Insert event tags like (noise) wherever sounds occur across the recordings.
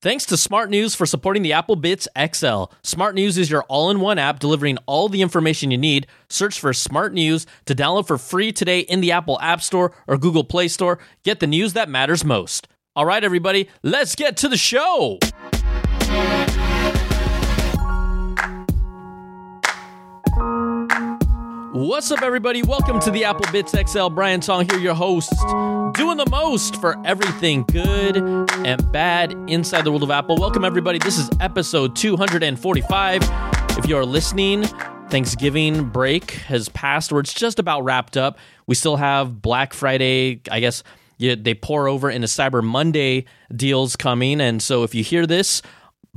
Thanks to Smart News for supporting the Apple Bitz XL. Smart News is your all in one app delivering all the information you need. Search for Smart News to download for free today in the Apple App Store or Google Play Store. Get the news that matters most. All right, everybody, let's get to the show. What's up, everybody? Welcome to the Apple Bitz XL. Brian Tong here, your host, doing the most for everything good and bad inside the world of Apple. Welcome, everybody. This is episode 245. If you are listening, Thanksgiving break has passed, or it's just about wrapped up. We still have Black Friday, I guess. They pour over into Cyber Monday deals coming. And so if you hear this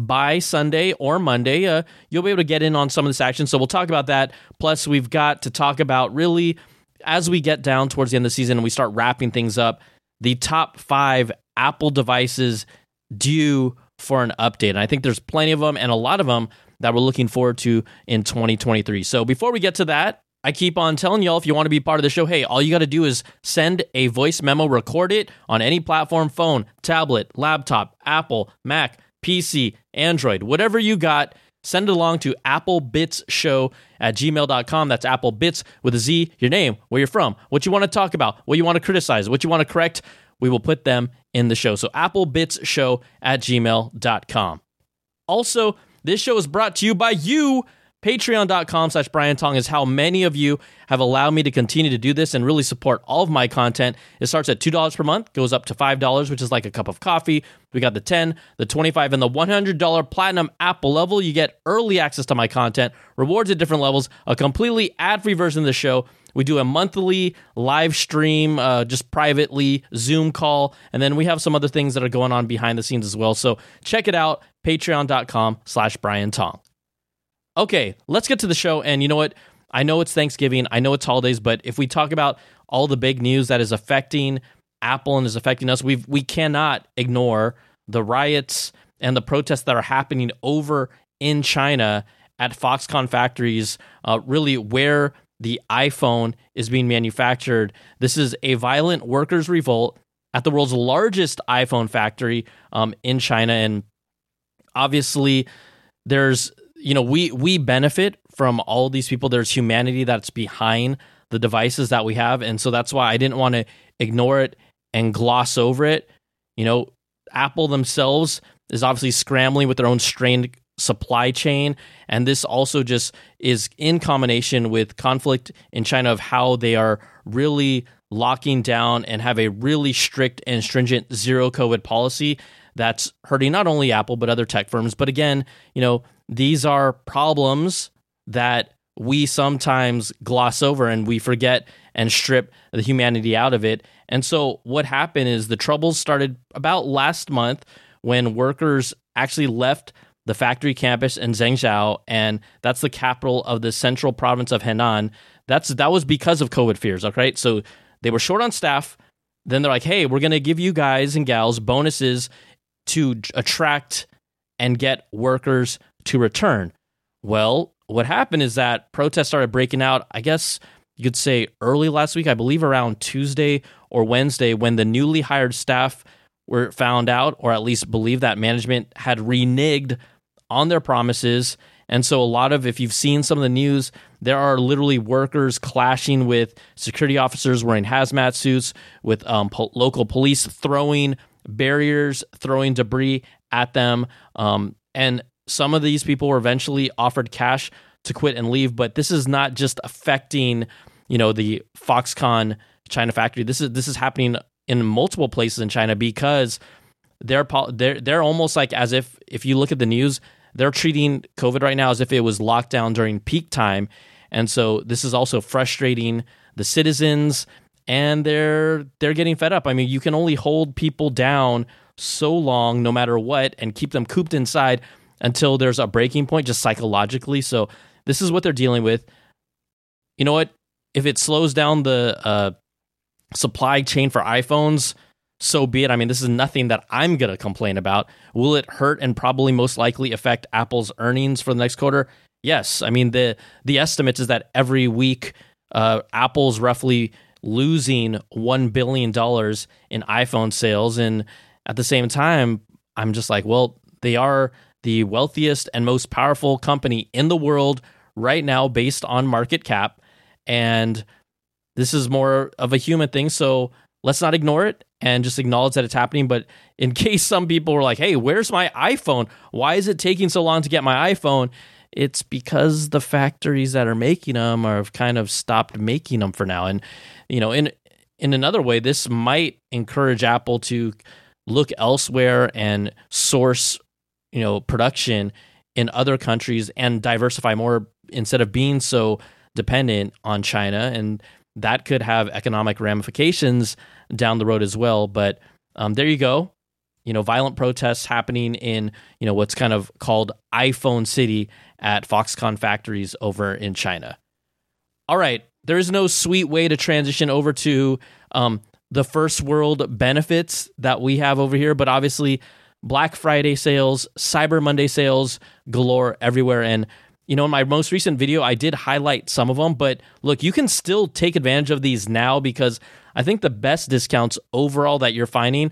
by Sunday or Monday, uh, you'll be able to get in on some of this action. So we'll talk about that. Plus, we've got to talk about really as we get down towards the end of the season and we start wrapping things up, the top five Apple devices due for an update. And I think there's plenty of them and a lot of them that we're looking forward to in 2023. So before we get to that, I keep on telling y'all if you want to be part of the show, hey, all you got to do is send a voice memo, record it on any platform phone, tablet, laptop, Apple, Mac, PC, Android, whatever you got. Send it along to applebitzshow at gmail.com. That's applebitz with a Z, your name, where you're from, what you want to talk about, what you want to criticize, what you want to correct. We will put them in the show. So applebitzshow at gmail.com. Also, this show is brought to you by you Patreon.com slash Brian Tong is how many of you have allowed me to continue to do this and really support all of my content. It starts at $2 per month, goes up to $5, which is like a cup of coffee. We got the 10, the 25, and the $100 platinum Apple level. You get early access to my content, rewards at different levels, a completely ad-free version of the show. We do a monthly live stream, uh, just privately, Zoom call, and then we have some other things that are going on behind the scenes as well. So check it out, patreon.com slash Brian Tong. Okay, let's get to the show. And you know what? I know it's Thanksgiving, I know it's holidays, but if we talk about all the big news that is affecting Apple and is affecting us, we we cannot ignore the riots and the protests that are happening over in China at Foxconn factories, uh, really where the iPhone is being manufactured. This is a violent workers' revolt at the world's largest iPhone factory um, in China, and obviously there's you know we we benefit from all these people. There's humanity that's behind the devices that we have. And so that's why i didn't want to ignore it and gloss over it. You know apple themselves is obviously scrambling with their own strained supply chain. And this also just is in combination with conflict in china of how they are really locking down and have a really strict and stringent zero covid policy that's hurting not only apple but other tech firms. But again you know these are problems that we sometimes gloss over and we forget and strip the humanity out of it. And so what happened is the troubles started about last month when workers actually left the factory campus in Zhengzhou and that's the capital of the central province of Henan. That's that was because of COVID fears, okay? So they were short on staff. Then they're like, "Hey, we're going to give you guys and gals bonuses to attract and get workers to return. Well, what happened is that protests started breaking out, I guess you could say early last week, I believe around Tuesday or Wednesday, when the newly hired staff were found out, or at least believed that management had reneged on their promises. And so, a lot of, if you've seen some of the news, there are literally workers clashing with security officers wearing hazmat suits, with um, po- local police throwing barriers, throwing debris at them. Um, and some of these people were eventually offered cash to quit and leave, but this is not just affecting, you know, the Foxconn China factory. This is this is happening in multiple places in China because they're they're they're almost like as if if you look at the news, they're treating COVID right now as if it was locked down during peak time, and so this is also frustrating the citizens and they're they're getting fed up. I mean, you can only hold people down so long no matter what and keep them cooped inside until there's a breaking point just psychologically. So this is what they're dealing with. You know what? If it slows down the uh, supply chain for iPhones, so be it. I mean, this is nothing that I'm going to complain about. Will it hurt and probably most likely affect Apple's earnings for the next quarter? Yes. I mean, the the estimates is that every week uh, Apple's roughly losing $1 billion in iPhone sales. And at the same time, I'm just like, well, they are the wealthiest and most powerful company in the world right now based on market cap. And this is more of a human thing. So let's not ignore it and just acknowledge that it's happening. But in (laughs) case some people were like, hey, where's my iPhone? Why is it taking so long to get my iPhone? It's because the factories that are making them have kind of stopped making them for now. And, you know, in in another way, this might encourage Apple to look elsewhere and source, you know, production in other countries and diversify more instead of being so dependent on China. And that could have economic ramifications down the road as well. But um, there you go. You know, violent protests happening in you know what's kind of called iPhone City at Foxconn factories over in China. All right, there is no sweet way to transition over to um, the first world benefits that we have over here, but obviously Black Friday sales, Cyber Monday sales galore everywhere, and you know, in my most recent video, I did highlight some of them, but look, you can still take advantage of these now because I think the best discounts overall that you're finding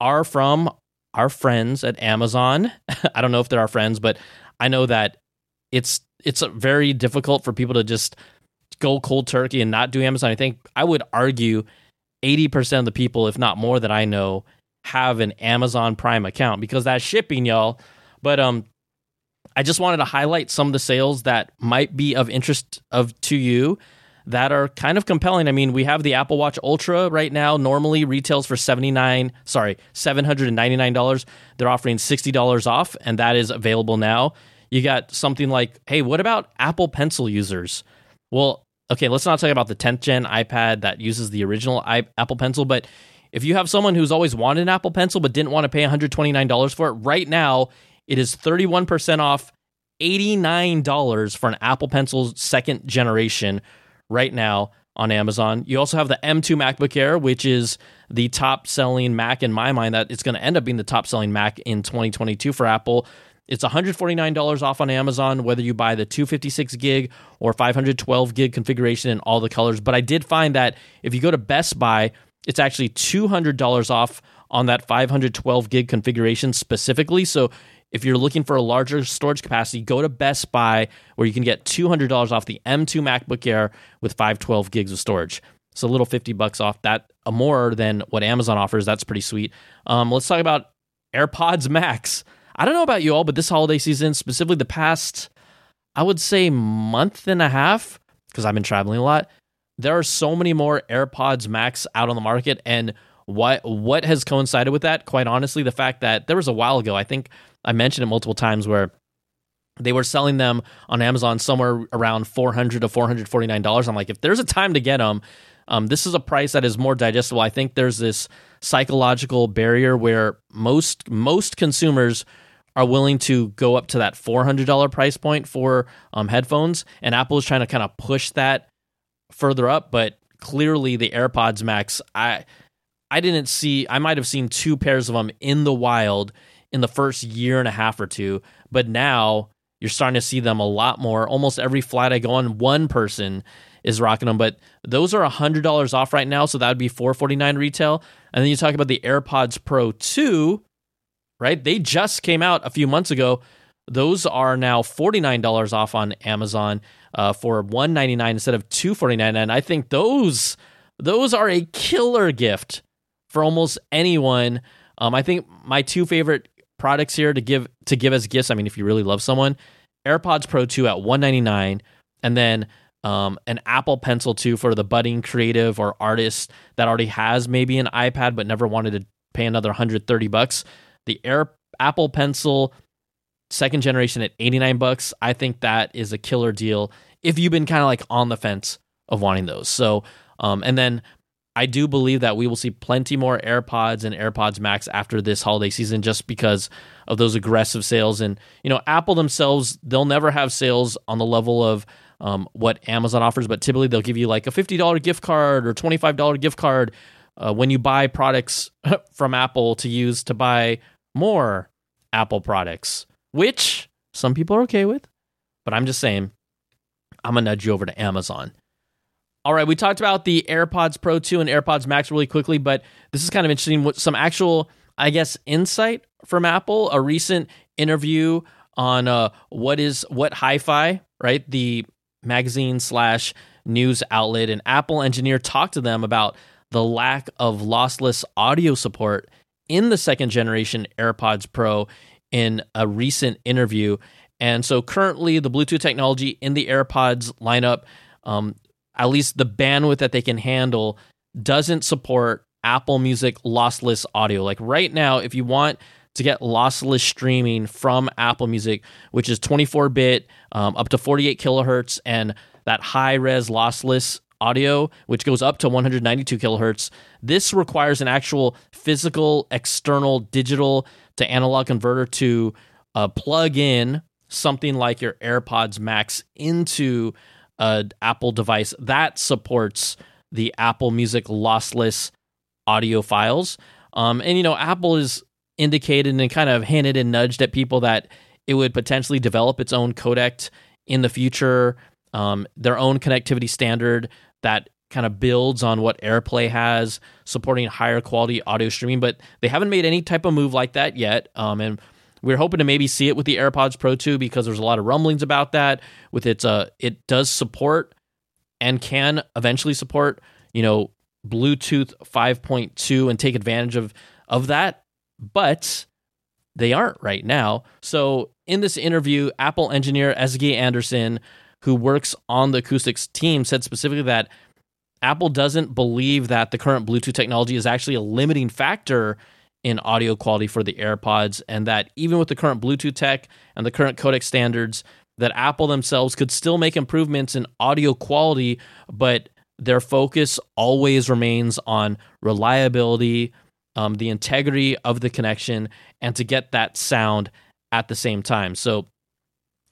are from our friends at Amazon. (laughs) I don't know if they're our friends, but I know that it's it's very difficult for people to just go cold turkey and not do Amazon. I think I would argue 80% of the people, if not more that I know, have an Amazon Prime account because that's shipping, y'all. But um I just wanted to highlight some of the sales that might be of interest of to you that are kind of compelling. I mean, we have the Apple Watch Ultra right now. Normally retails for 79, sorry, $799. They're offering $60 off and that is available now. You got something like, "Hey, what about Apple Pencil users?" Well, okay, let's not talk about the 10th gen iPad that uses the original Apple Pencil, but if you have someone who's always wanted an Apple Pencil but didn't want to pay $129 for it, right now it is 31% off, $89 for an Apple Pencil second generation right now on Amazon. You also have the M2 MacBook Air, which is the top selling Mac in my mind, that it's going to end up being the top selling Mac in 2022 for Apple. It's $149 off on Amazon, whether you buy the 256 gig or 512 gig configuration in all the colors. But I did find that if you go to Best Buy, it's actually $200 off on that 512 gig configuration specifically. So if you're looking for a larger storage capacity, go to Best Buy where you can get $200 off the M2 MacBook Air with 512 gigs of storage. It's a little 50 bucks off that, a more than what Amazon offers. That's pretty sweet. Um, let's talk about AirPods Max. I don't know about you all, but this holiday season, specifically the past, I would say month and a half, because I've been traveling a lot, there are so many more AirPods Max out on the market. And what what has coincided with that? Quite honestly, the fact that there was a while ago, I think I mentioned it multiple times where they were selling them on Amazon somewhere around four hundred to four hundred forty nine dollars. I'm like, if there's a time to get them, um, this is a price that is more digestible. I think there's this psychological barrier where most most consumers are willing to go up to that four hundred dollar price point for um, headphones, and Apple is trying to kind of push that further up. But clearly, the AirPods Max, I I didn't see. I might have seen two pairs of them in the wild in the first year and a half or two, but now you're starting to see them a lot more. Almost every flight I go on, one person is rocking them, but those are hundred dollars off right now, so that would be four forty nine retail. And then you talk about the AirPods Pro two, right? They just came out a few months ago. Those are now forty nine dollars off on Amazon uh, for 199 instead of 249. And I think those those are a killer gift for almost anyone. Um, I think my two favorite products here to give to give as gifts. I mean, if you really love someone, AirPods Pro 2 at 199 and then um, an Apple Pencil 2 for the budding creative or artist that already has maybe an iPad but never wanted to pay another 130 bucks. The Air Apple Pencil second generation at 89 bucks. I think that is a killer deal if you've been kind of like on the fence of wanting those. So um, and then I do believe that we will see plenty more AirPods and AirPods Max after this holiday season just because of those aggressive sales. And, you know, Apple themselves, they'll never have sales on the level of um, what Amazon offers, but typically they'll give you like a $50 gift card or $25 gift card uh, when you buy products (laughs) from Apple to use to buy more Apple products, which some people are okay with. But I'm just saying, I'm going to nudge you over to Amazon. All right, we talked about the AirPods Pro 2 and AirPods Max really quickly, but this is kind of interesting. Some actual, I guess, insight from Apple. A recent interview on uh, what is what hi-fi, right? The magazine slash news outlet, and Apple engineer talked to them about the lack of lossless audio support in the second generation AirPods Pro in a recent interview. And so currently, the Bluetooth technology in the AirPods lineup, um, at least the bandwidth that they can handle, doesn't support Apple Music lossless audio. Like right now, if you want to get lossless streaming from Apple Music, which is 24 bit, um, up to 48 kilohertz, and that high res lossless audio, which goes up to 192 kilohertz. This requires an actual physical external digital to analog converter to uh, plug in something like your AirPods Max into an Apple device that supports the Apple Music lossless audio files. Um, and you know, Apple is indicated and kind of hinted and nudged at people that it would potentially develop its own codec in the future, um, their own connectivity standard that kind of builds on what AirPlay has, supporting higher quality audio streaming. But they haven't made any type of move like that yet. Um, and we're hoping to maybe see it with the AirPods Pro 2 because there's a lot of rumblings about that. With its, uh, it does support and can eventually support, you know, Bluetooth 5.2 and take advantage of of that, but they aren't right now. So in this interview, Apple engineer Esge Andersen, who works on the acoustics team, said specifically that Apple doesn't believe that the current Bluetooth technology is actually a limiting factor in audio quality for the AirPods, and that even with the current Bluetooth tech and the current codec standards, that Apple themselves could still make improvements in audio quality, but their focus always remains on reliability, um, the integrity of the connection, and to get that sound at the same time. So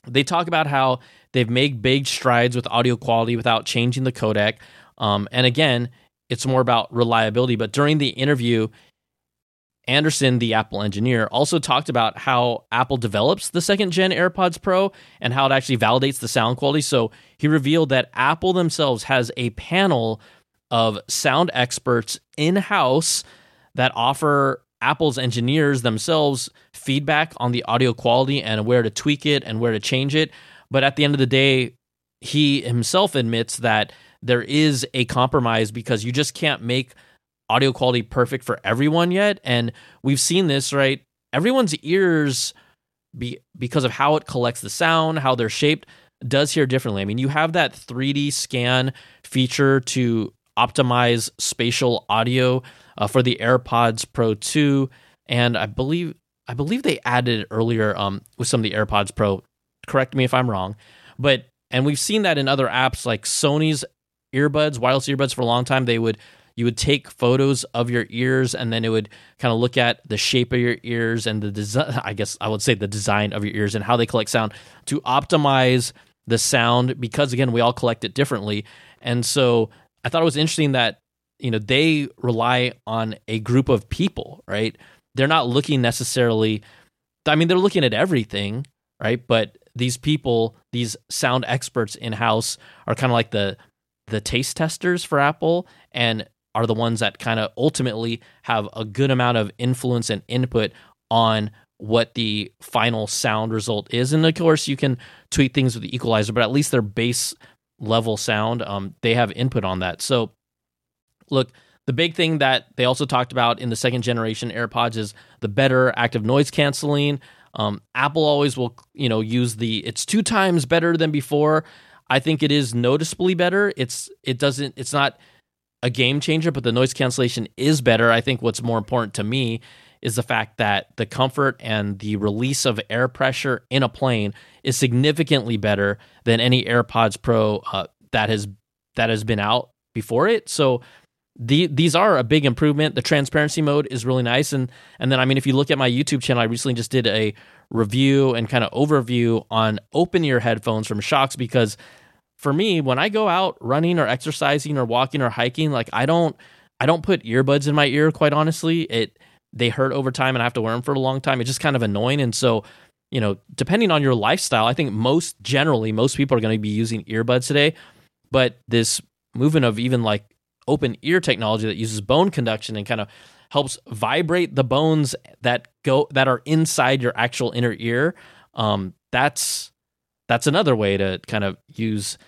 they talk about how they've made big strides with audio quality without changing the codec. Um, and again, it's more about reliability. But during the interview, Andersen, the Apple engineer, also talked about how Apple develops the second gen AirPods Pro and how it actually validates the sound quality. So he revealed that Apple themselves has a panel of sound experts in house that offer Apple's engineers themselves feedback on the audio quality and where to tweak it and where to change it. But at the end of the day, he himself admits that there is a compromise because you just can't make audio quality perfect for everyone yet. And we've seen this, right? Everyone's ears, be, because of how it collects the sound, how they're shaped, does hear differently. I mean, you have that 3D scan feature to optimize spatial audio uh, for the AirPods Pro 2, and I believe I believe they added it earlier um, with some of the AirPods Pro. Correct me if I'm wrong, but and we've seen that in other apps like Sony's earbuds, wireless earbuds for a long time. They would you would take photos of your ears and then it would kind of look at the shape of your ears and the design i guess i would say the design of your ears and how they collect sound to optimize the sound because again we all collect it differently and so i thought it was interesting that you know they rely on a group of people right they're not looking necessarily i mean they're looking at everything right but these people these sound experts in house are kind of like the the taste testers for apple and are the ones that kind of ultimately have a good amount of influence and input on what the final sound result is. And of course, you can tweak things with the equalizer, but at least their base level sound, um, they have input on that. So, look, the big thing that they also talked about in the second generation AirPods is the better active noise canceling. Um, Apple always will, you know, use the it's two times better than before. I think it is noticeably better. It's it doesn't it's not a game changer, but the noise cancellation is better. I think what's more important to me is the fact that the comfort and the release of air pressure in a plane is significantly better than any AirPods Pro uh, that has that has been out before it. So the, these are a big improvement. The transparency mode is really nice, and and then I mean, if you look at my YouTube channel, I recently just did a review and kind of overview on open ear headphones from Shokz because for me, when I go out running or exercising or walking or hiking, like I don't I don't put earbuds in my ear quite honestly. It they hurt over time and I have to wear them for a long time. It's just kind of annoying and so you know, depending on your lifestyle, I think most generally most people are going to be using earbuds today, but this movement of even like open ear technology that uses bone conduction and kind of helps vibrate the bones that go that are inside your actual inner ear. Um, that's that's another way to kind of use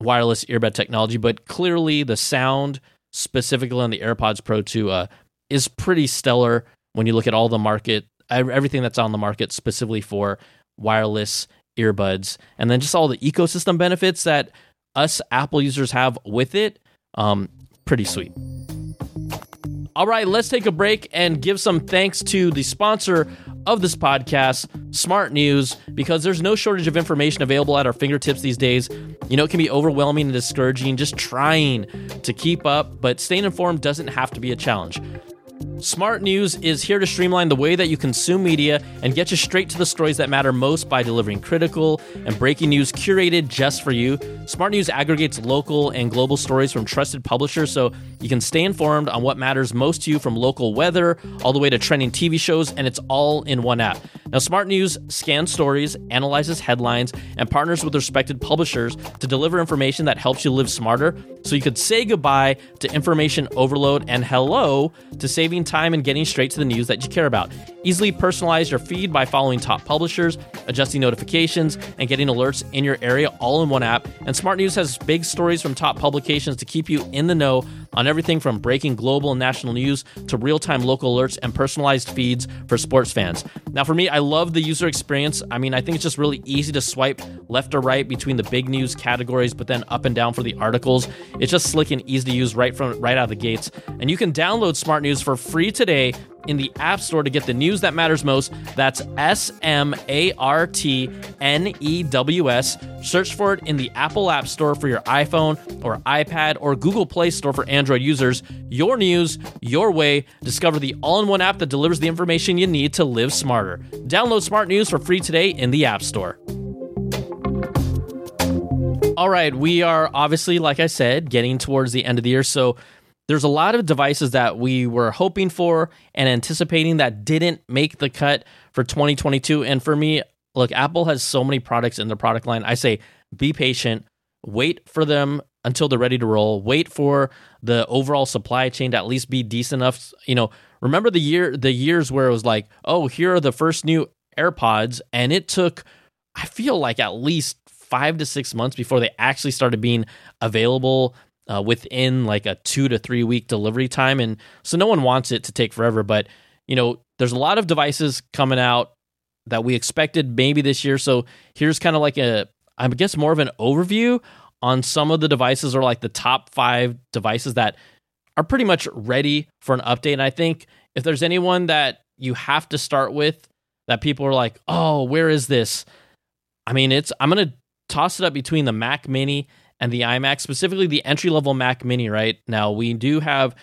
wireless earbud technology. But clearly, the sound specifically on the AirPods Pro 2 uh, is pretty stellar when you look at all the market, everything that's on the market specifically for wireless earbuds, and then just all the ecosystem benefits that us Apple users have with it. Um, pretty sweet. All right, let's take a break and give some thanks to the sponsor of this podcast, Smart News, because there's no shortage of information available at our fingertips these days. You know, it can be overwhelming and discouraging just trying to keep up, but staying informed doesn't have to be a challenge. Smart News is here to streamline the way that you consume media and get you straight to the stories that matter most by delivering critical and breaking news curated just for you. Smart News aggregates local and global stories from trusted publishers so you can stay informed on what matters most to you from local weather all the way to trending TV shows, and it's all in one app. Now, Smart News scans stories, analyzes headlines, and partners with respected publishers to deliver information that helps you live smarter so you could say goodbye to information overload and hello to saving time and getting straight to the news that you care about. Easily personalize your feed by following top publishers, adjusting notifications, and getting alerts in your area all in one app. And Smart News has big stories from top publications to keep you in the know on everything from breaking global and national news to real time local alerts and personalized feeds for sports fans. Now, for me, I love the user experience. I mean, I think it's just really easy to swipe left or right between the big news categories, but then up and down for the articles. It's just slick and easy to use right from right out of the gates. And you can download Smart News for free today in the App Store to get the news that matters most. That's S M A R T N E W S. Search for it in the Apple App Store for your iPhone or iPad or Google Play Store for Android users. Your news, your way. Discover the all in one app that delivers the information you need to live smarter. Download Smart News for free today in the App Store. All right, we are obviously, like I said, getting towards the end of the year. So there's a lot of devices that we were hoping for and anticipating that didn't make the cut for 2022. And for me, look, Apple has so many products in their product line. I say be patient, wait for them until they're ready to roll, wait for the overall supply chain to at least be decent enough. You know, remember the year the years where it was like, oh, here are the first new AirPods, and it took, I feel like at least five to six months before they actually started being available uh, within like a two to three week delivery time. And so no one wants it to take forever. But, you know, there's a lot of devices coming out that we expected maybe this year. So here's kind of like a, I guess, more of an overview on some of the devices or like the top five devices that are pretty much ready for an update. And I think if there's anyone that you have to start with that people are like, oh, where is this? I mean, it's, I'm going to toss it up between the Mac Mini and the iMac, specifically the entry level Mac Mini. Right now, we do have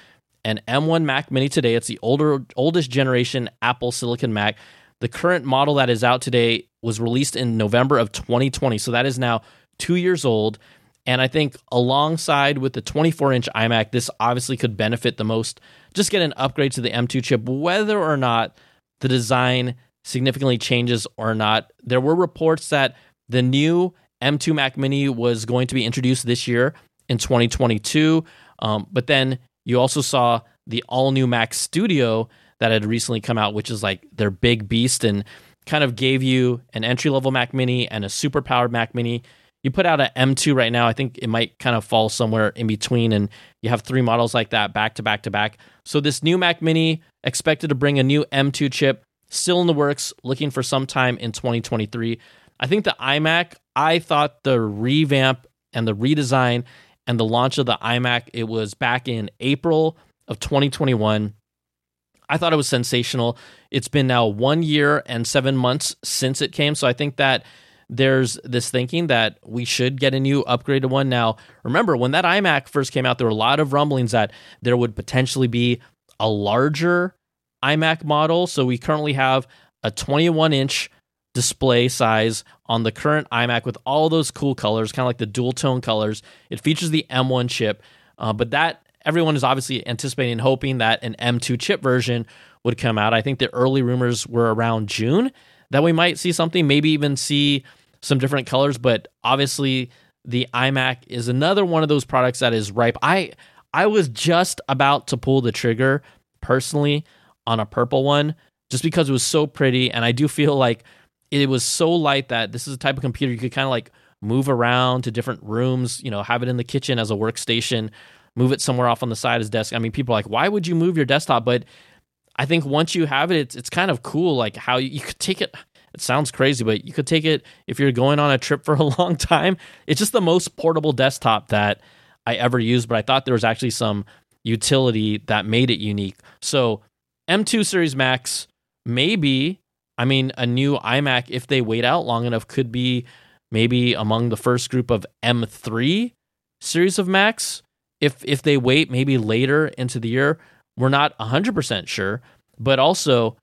an M1 Mac Mini today. It's the older, oldest generation Apple Silicon Mac. The current model that is out today was released in November of 2020, so that is now two years old. And I think alongside with the 24 inch iMac, this obviously could benefit the most. Just get an upgrade to the M2 chip, whether or not the design significantly changes or not. There were reports that the new M2 Mac Mini was going to be introduced this year in 2022. Um, but then you also saw the all new Mac Studio that had recently come out, which is like their big beast and kind of gave you an entry level Mac Mini and a super powered Mac Mini. You put out an M2 right now, I think it might kind of fall somewhere in between, and you have three models like that back to back to back. So, this new Mac Mini expected to bring a new M2 chip, still in the works, looking for some time in 2023. I think the iMac, I thought the revamp and the redesign and the launch of the iMac, it was back in April of 2021. I thought it was sensational. It's been now one year and seven months since it came. So I think that there's this thinking that we should get a new upgraded one. Now, remember, when that iMac first came out, there were a lot of rumblings that there would potentially be a larger iMac model. So we currently have a 21 inch display size on the current iMac with all those cool colors, kind of like the dual tone colors. It features the M1 chip, uh, but that everyone is obviously anticipating and hoping that an M2 chip version would come out. I think the early rumors were around June that we might see something, maybe even see some different colors, but obviously the iMac is another one of those products that is ripe. I I was just about to pull the trigger personally on a purple one just because it was so pretty. And I do feel like it was so light that this is a type of computer you could kind of like move around to different rooms, you know, have it in the kitchen as a workstation, move it somewhere off on the side as desk. I mean, people are like, why would you move your desktop? But I think once you have it, it's, it's kind of cool, like how you, you could take it. It sounds crazy, but you could take it if you're going on a trip for (laughs) a long time. It's just the most portable desktop that I ever used, but I thought there was actually some utility that made it unique. So, M2 Series Max, maybe, I mean, a new iMac, if they wait out long enough, could be maybe among the first group of M3 series of Macs. If if they wait maybe later into the year, we're not 100% sure, but also,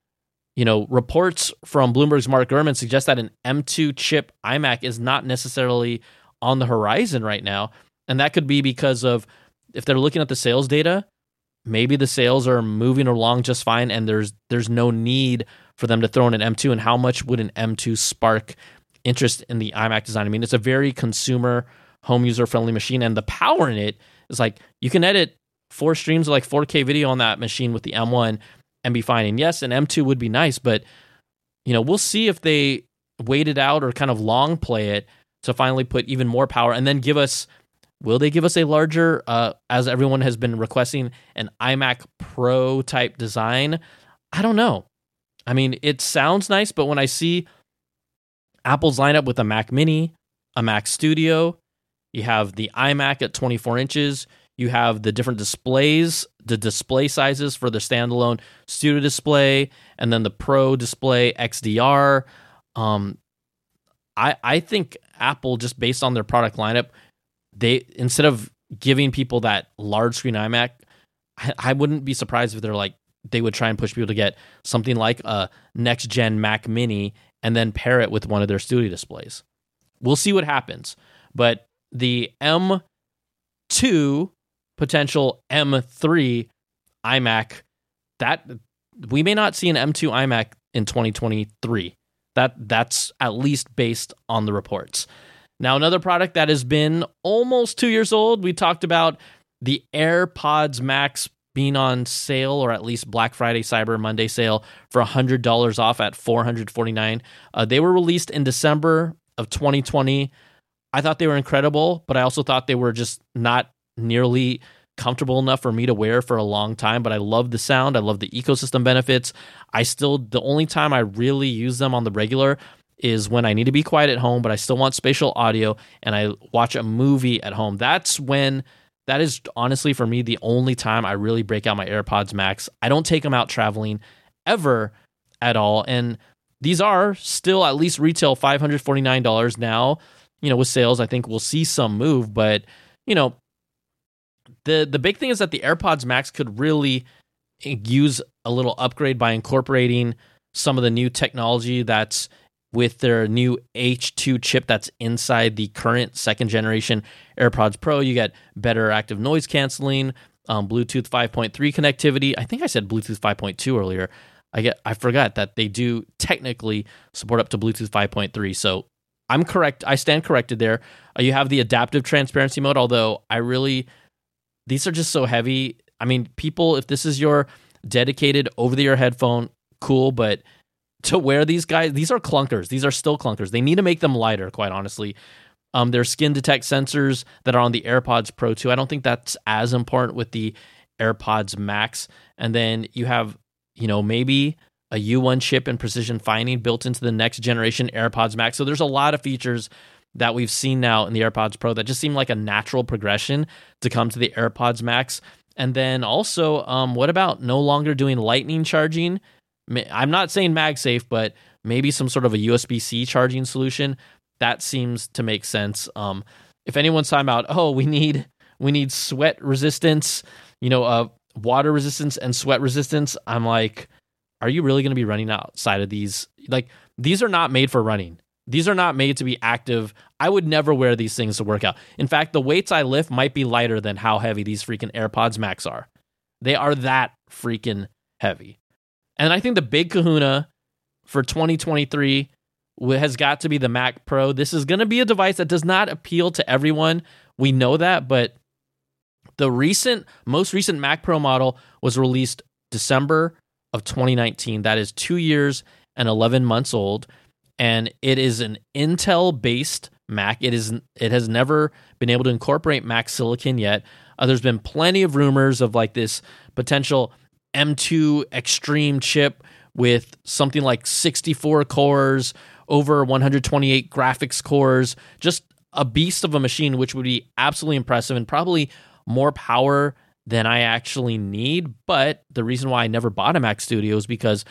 you know, reports from Bloomberg's Mark Gurman suggest that an M2 chip iMac is not necessarily on the horizon right now, and that could be because of if they're looking at the sales data, maybe the sales are moving along just fine and there's there's no need for them to throw in an M2 and how much would an M2 spark interest in the iMac design? I mean, it's a very consumer home user friendly machine and the power in it is like you can edit four streams of like 4K video on that machine with the M1 and be fine. And yes, an M2 would be nice, but you know, we'll see if they wait it out or kind of long play it to finally put even more power and then give us will they give us a larger uh, as everyone has been requesting an iMac Pro type design? I don't know. I mean, it sounds nice, but when I see Apple's lineup with a Mac Mini, a Mac Studio, you have the iMac at 24 inches, you have the different displays, the display sizes for the standalone studio display, and then the Pro display XDR. Um, I I think Apple just based on their product lineup, they instead of giving people that large screen iMac, I, I wouldn't be surprised if they're like they would try and push people to get something like a next gen Mac Mini and then pair it with one of their studio displays. We'll see what happens. But the M2 potential M3 iMac that we may not see an M2 iMac in 2023. That that's at least based on the reports. Now another product that has been almost 2 years old, we talked about the AirPods Max being on sale or at least Black Friday Cyber Monday sale for $100 off at 449. Uh, they were released in December of 2020. I thought they were incredible, but I also thought they were just not nearly comfortable enough for me to wear for a long time, but I love the sound. I love the ecosystem benefits. I still, the only time I really use them on the regular is when I need to be quiet at home, but I still want spatial audio and I watch a movie at home. That's when, that is honestly for me the only time I really break out my AirPods Max. I don't take them out traveling ever at all. And these are still at least retail $549 now. You know, with sales, I think we'll see some move, but you know, the the big thing is that the AirPods Max could really use a little upgrade by incorporating some of the new technology that's with their new H2 chip that's inside the current second generation AirPods Pro. You get better active noise canceling, um, Bluetooth 5.3 connectivity. I think I said Bluetooth 5.2 earlier. I get I forgot that they do technically support up to Bluetooth 5.3. So I'm correct. I stand corrected there. Uh, you have the adaptive transparency mode, although I really these are just so heavy. I mean, people, if this is your dedicated over the ear headphone, cool, but to wear these guys, these are clunkers. These are still clunkers. They need to make them lighter, quite honestly. Um, there's skin detect sensors that are on the AirPods Pro 2. I don't think that's as important with the AirPods Max. And then you have, you know, maybe a U1 chip and precision finding built into the next generation AirPods Max. So there's a lot of features that we've seen now in the AirPods Pro that just seem like a natural progression to come to the AirPods Max. And then also, um, what about no longer doing lightning charging? I'm not saying MagSafe, but maybe some sort of a USB C charging solution. That seems to make sense. Um, if anyone's talking about, oh, we need we need sweat resistance, you know, uh, water resistance and sweat resistance, I'm like, are you really going to be running outside of these? Like, these are not made for running. These are not made to be active. I would never wear these things to work out. In fact, the weights I lift might be lighter than how heavy these freaking AirPods Max are. They are that freaking heavy. And I think the big kahuna for 2023 has got to be the Mac Pro. This is going to be a device that does not appeal to everyone. We know that, but the recent most recent Mac Pro model was released December of 2019. That is two years and 11 months old. And it is an Intel based Mac. It is it has never been able to incorporate Mac Silicon yet. Uh, there's been plenty of rumors of like this potential M2 Extreme chip with something like 64 cores, over 128 graphics cores, just a beast of a machine, which would be absolutely impressive and probably more power than I actually need. But the reason why I never bought a Mac Studio is because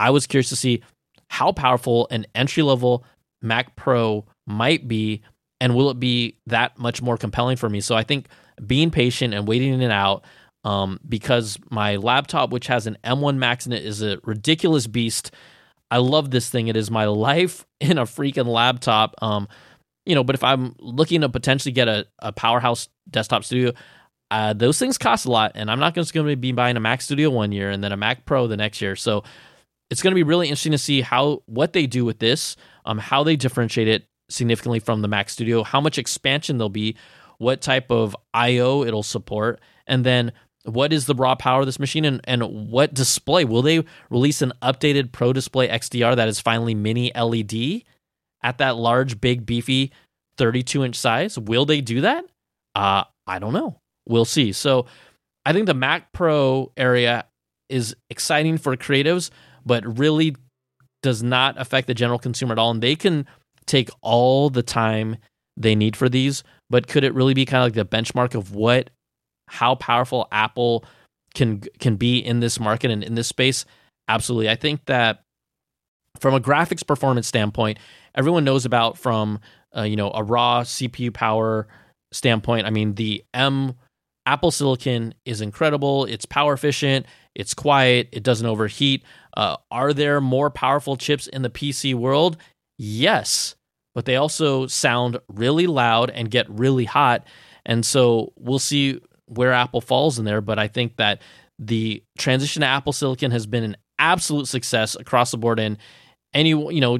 I was curious to see how powerful an entry level Mac Pro might be, and will it be that much more compelling for me? So I think being patient and waiting it out. Um, because my laptop, which has an M1 Max in it, is a ridiculous beast. I love this thing. It is my life (laughs) in a freaking laptop. Um, you know, but if I'm looking to potentially get a, a powerhouse desktop studio, uh, those things cost a lot, and I'm not just going to be buying a Mac Studio one year and then a Mac Pro the next year. So it's going to be really interesting to see how what they do with this, um, how they differentiate it significantly from the Mac Studio, how much expansion there'll be, what type of I/O it'll support, and then what is the raw power of this machine and, and what display? Will they release an updated pro display xdr that is finally mini led at that large big beefy 32 inch size? Will they do that? Uh, i don't know. We'll see. So i think the mac pro area is exciting for creatives but really does not affect the general consumer at all. And they can take all the time they need for these but could it really be kind of like the benchmark of what how powerful Apple can can be in this market and in this space? Absolutely. I think that from a graphics performance standpoint, everyone knows about from uh, you know a raw CPU power standpoint. I mean, the M Apple Silicon is incredible. It's power efficient. It's quiet. It doesn't overheat. Uh, are there more powerful chips in the PC world? Yes, but they also sound really loud and get really hot. And so we'll see where Apple falls in there, but I think that the transition to Apple Silicon has been an absolute success across the board. And any, you know,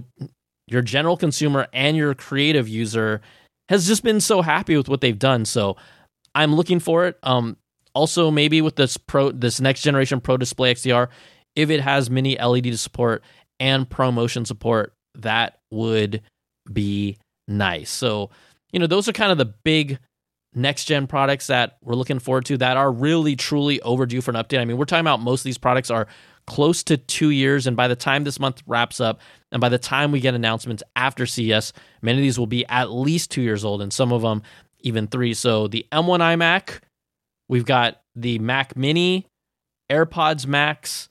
your general consumer and your creative user has just been so happy with what they've done. So I'm looking for it. Um, also, maybe with this pro, this next generation Pro Display XDR, if it has mini LED support and ProMotion support, that would be nice. So, you know, those are kind of the big next gen products that we're looking forward to that are really truly overdue for an update. I mean, we're talking about most of these products are close to two years, and by the time this month wraps up, and by the time we get announcements after CES, many of these will be at least two years old, and some of them even three. So the M1 iMac, we've got the Mac Mini, AirPods Max,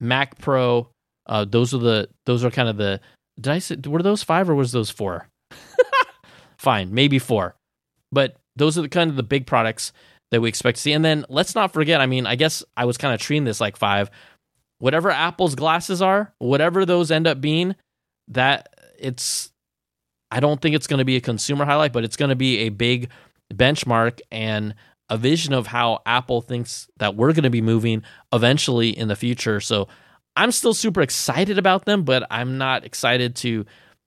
Mac Pro. Uh, those are the those are kind of the. Did I say were those five or was those four? (laughs) Fine, maybe four. But those are the kind of the big products that we expect to see. And then let's not forget, I mean, I guess I was kind of treating this like five. Whatever Apple's glasses are, whatever those end up being, that it's I don't think it's going to be a consumer highlight, but it's going to be a big benchmark and a vision of how Apple thinks that we're going to be moving eventually in the future. So I'm still super excited about them, but I'm not excited to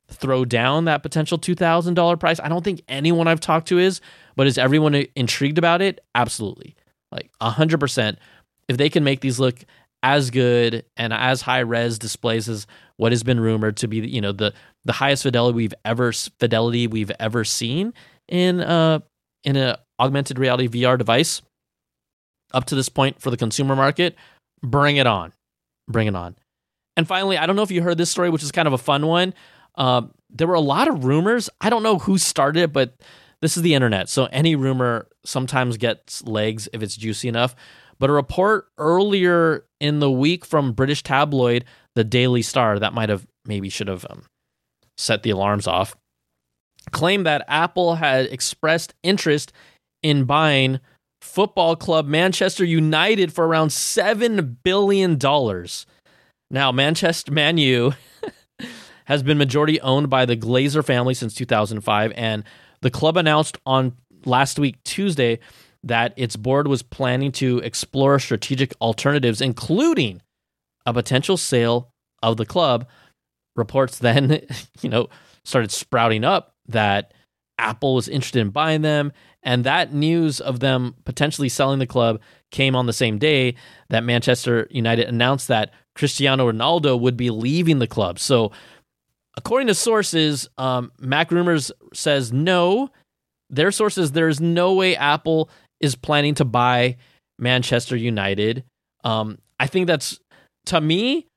throw down that potential $2,000 price. I don't think anyone I've talked to is, but is everyone intrigued about it? Absolutely. Like 100%. If they can make these look as good and as high res displays as what has been rumored to be, you know, the the highest fidelity we've ever fidelity we've ever seen in uh in a augmented reality VR device up to this point for the consumer market, bring it on. Bring it on. And finally, I don't know if you heard this story, which is kind of a fun one. Uh, there were a lot of rumors. I don't know who started it, but this is the internet. So any rumor sometimes gets legs if it's juicy enough. But a report earlier in the week from British tabloid, the Daily Star, that might have maybe should have um, set the alarms off, claimed that Apple had expressed interest in buying football club Manchester United for around $7 billion. Now, Manchester Man U (laughs) has been majority owned by the Glazer family since 2005, and the club announced on last week, Tuesday, that its board was planning to explore strategic alternatives, including a potential sale of the club. Reports then, (laughs) you know, started sprouting up that Apple was interested in buying them. And that news of them potentially selling the club came on the same day that Manchester United announced that Cristiano Ronaldo would be leaving the club. So, according to sources, um, Mac Rumors says no. Their sources, there's no way Apple is planning to buy Manchester United. Um, I think that's to me.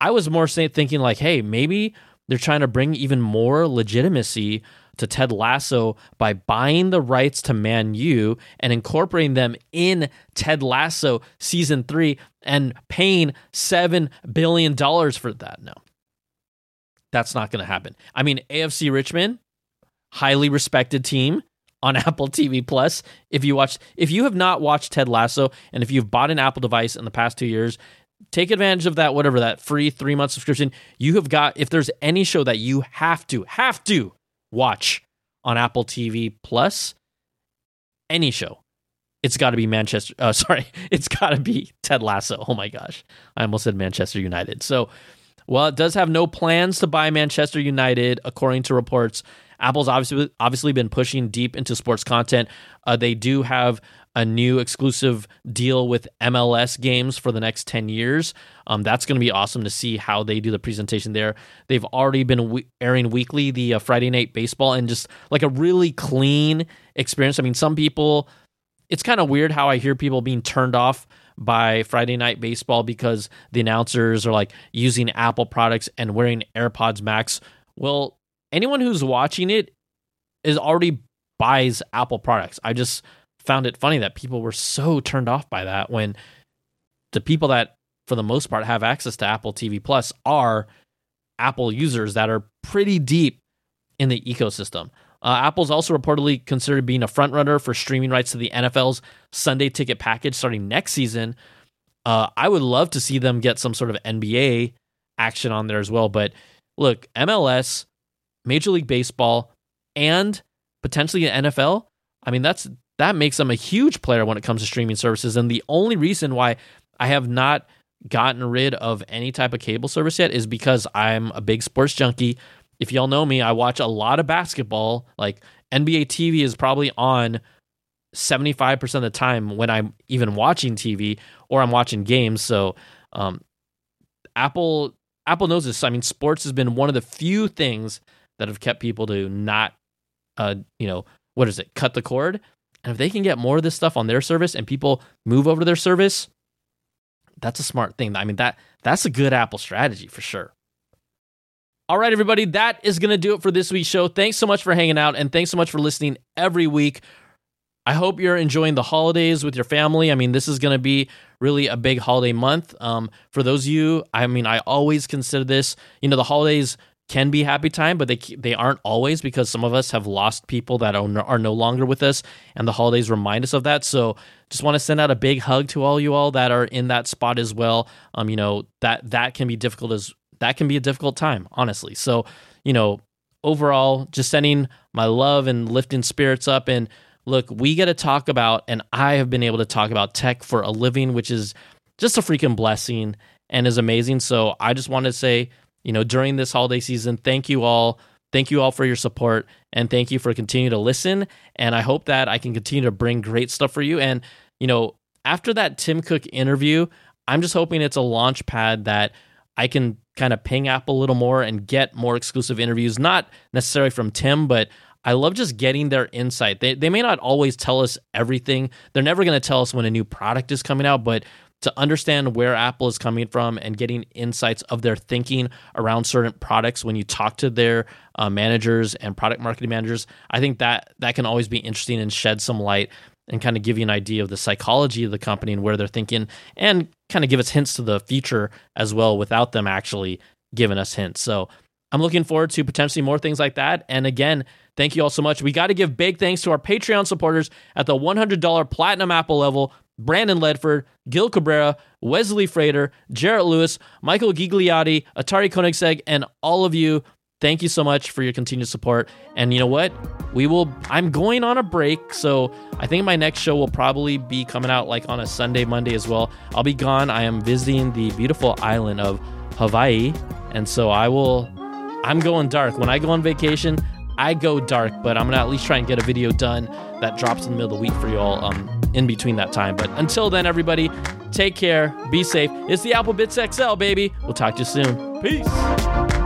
I was more thinking like, hey, maybe they're trying to bring even more legitimacy to Ted Lasso by buying the rights to Man U and incorporating them in Ted Lasso season three and paying $7 billion for that. No, that's not going to happen. I mean, AFC Richmond, highly respected team on (laughs) Apple TV Plus. If you watch, if you have not watched Ted Lasso, and if you've bought an Apple device in the past two years, take advantage of that. Whatever that free three month subscription, you have got. If there's any show that you have to have to watch on Apple TV Plus, any show, it's got to be Manchester. Uh, (laughs) sorry, it's got to be Ted Lasso. Oh my gosh, I almost said Manchester United. So, well, it does have no plans to buy Manchester United, according to reports. Apple's obviously obviously been pushing deep into sports content. Uh, they do have a new exclusive deal with MLS games for the next 10 years. Um, that's going to be awesome to see how they do the presentation there. They've already been we- airing weekly the uh, Friday Night Baseball and just like a really clean experience. I mean, some people, it's kind of weird how I hear people being turned off by Friday Night Baseball because the announcers are like using Apple products and wearing AirPods Max. Well, anyone who's watching it is already buys Apple products. I just found it funny that people were so turned off by that when the people that for the most part have access to Apple TV Plus are Apple users that are pretty deep in the ecosystem. Uh, Apple's also reportedly considered being a frontrunner for streaming rights to the NFL's Sunday ticket package starting next season. Uh, I would love to see them get some sort of NBA action on there as well. But look, MLS, Major League Baseball, and potentially the NFL. I mean, that's that makes them a huge player when it comes to streaming services. And the only reason why I have not gotten rid of any type of cable service yet is because I'm a big sports junkie. If y'all know me, I watch a lot of basketball. Like NBA TV is probably on 75% of the time when I'm even watching TV or I'm watching games. So, um, Apple Apple knows this. I mean, sports has been one of the few things that have kept people to not, uh, you know, what is it? Cut the cord. And if they can get more of this stuff on their service and people move over to their service, that's a smart thing. I mean that that's a good Apple strategy for sure. All right, everybody, that is going to do it for this week's show. Thanks so much for hanging out and thanks so much for listening every week. I hope you're enjoying the holidays with your family. I mean, this is going to be really a big holiday month. Um, for those of you, I mean, I always consider this, you know, the holidays can be happy time, but they they aren't always because some of us have lost people that are, are no longer with us, and the holidays remind us of that. So, just want to send out a big hug to all you all that are in that spot as well. Um, you know that that can be difficult as that can be a difficult time, honestly. So, you know, overall, just sending my love and lifting spirits up. And look, we get to talk about, and I have been able to talk about tech for a living, which is just a freaking blessing and is amazing. So, I just want to say you know, during this holiday season. Thank you all. Thank you all for your support and thank you for continuing to listen. And I hope that I can continue to bring great stuff for you. And, you know, after that Tim Cook interview, I'm just hoping it's a launch pad that I can kind of ping Apple a little more and get more exclusive interviews, not necessarily from Tim, but I love just getting their insight. They, they may not always tell us everything. They're never going to tell us when a new product is coming out, but to understand where Apple is coming from and getting insights of their thinking around certain products when you talk to their uh, managers and product marketing managers, I think that that can always be interesting and shed some light and kind of give you an idea of the psychology of the company and where they're thinking and kind of give us hints to the future as well without them actually giving us hints. So I'm looking forward to potentially more things like that. And again, thank you all so much. We got to give big thanks to our Patreon supporters at the $100 platinum Apple level. Brandon Ledford, Gil Cabrera, Wesley Frater, Jarrett Lewis, Michael Gigliotti, Atari Koenigsegg, and all of you. Thank you so much for your continued support. And you know what? We will, I'm going on a break. So I think my next show will probably be coming out like on a Sunday, Monday as well. I'll be gone. I am visiting the beautiful island of Hawaii. And so I will, I'm going dark. When I go on vacation, I go dark, but I'm gonna at least try and get a video done that drops in the middle of the week for y'all um, in between that time. But until then, everybody, take care, be safe. It's the Apple Bitz XL, baby. We'll talk to you soon. Peace.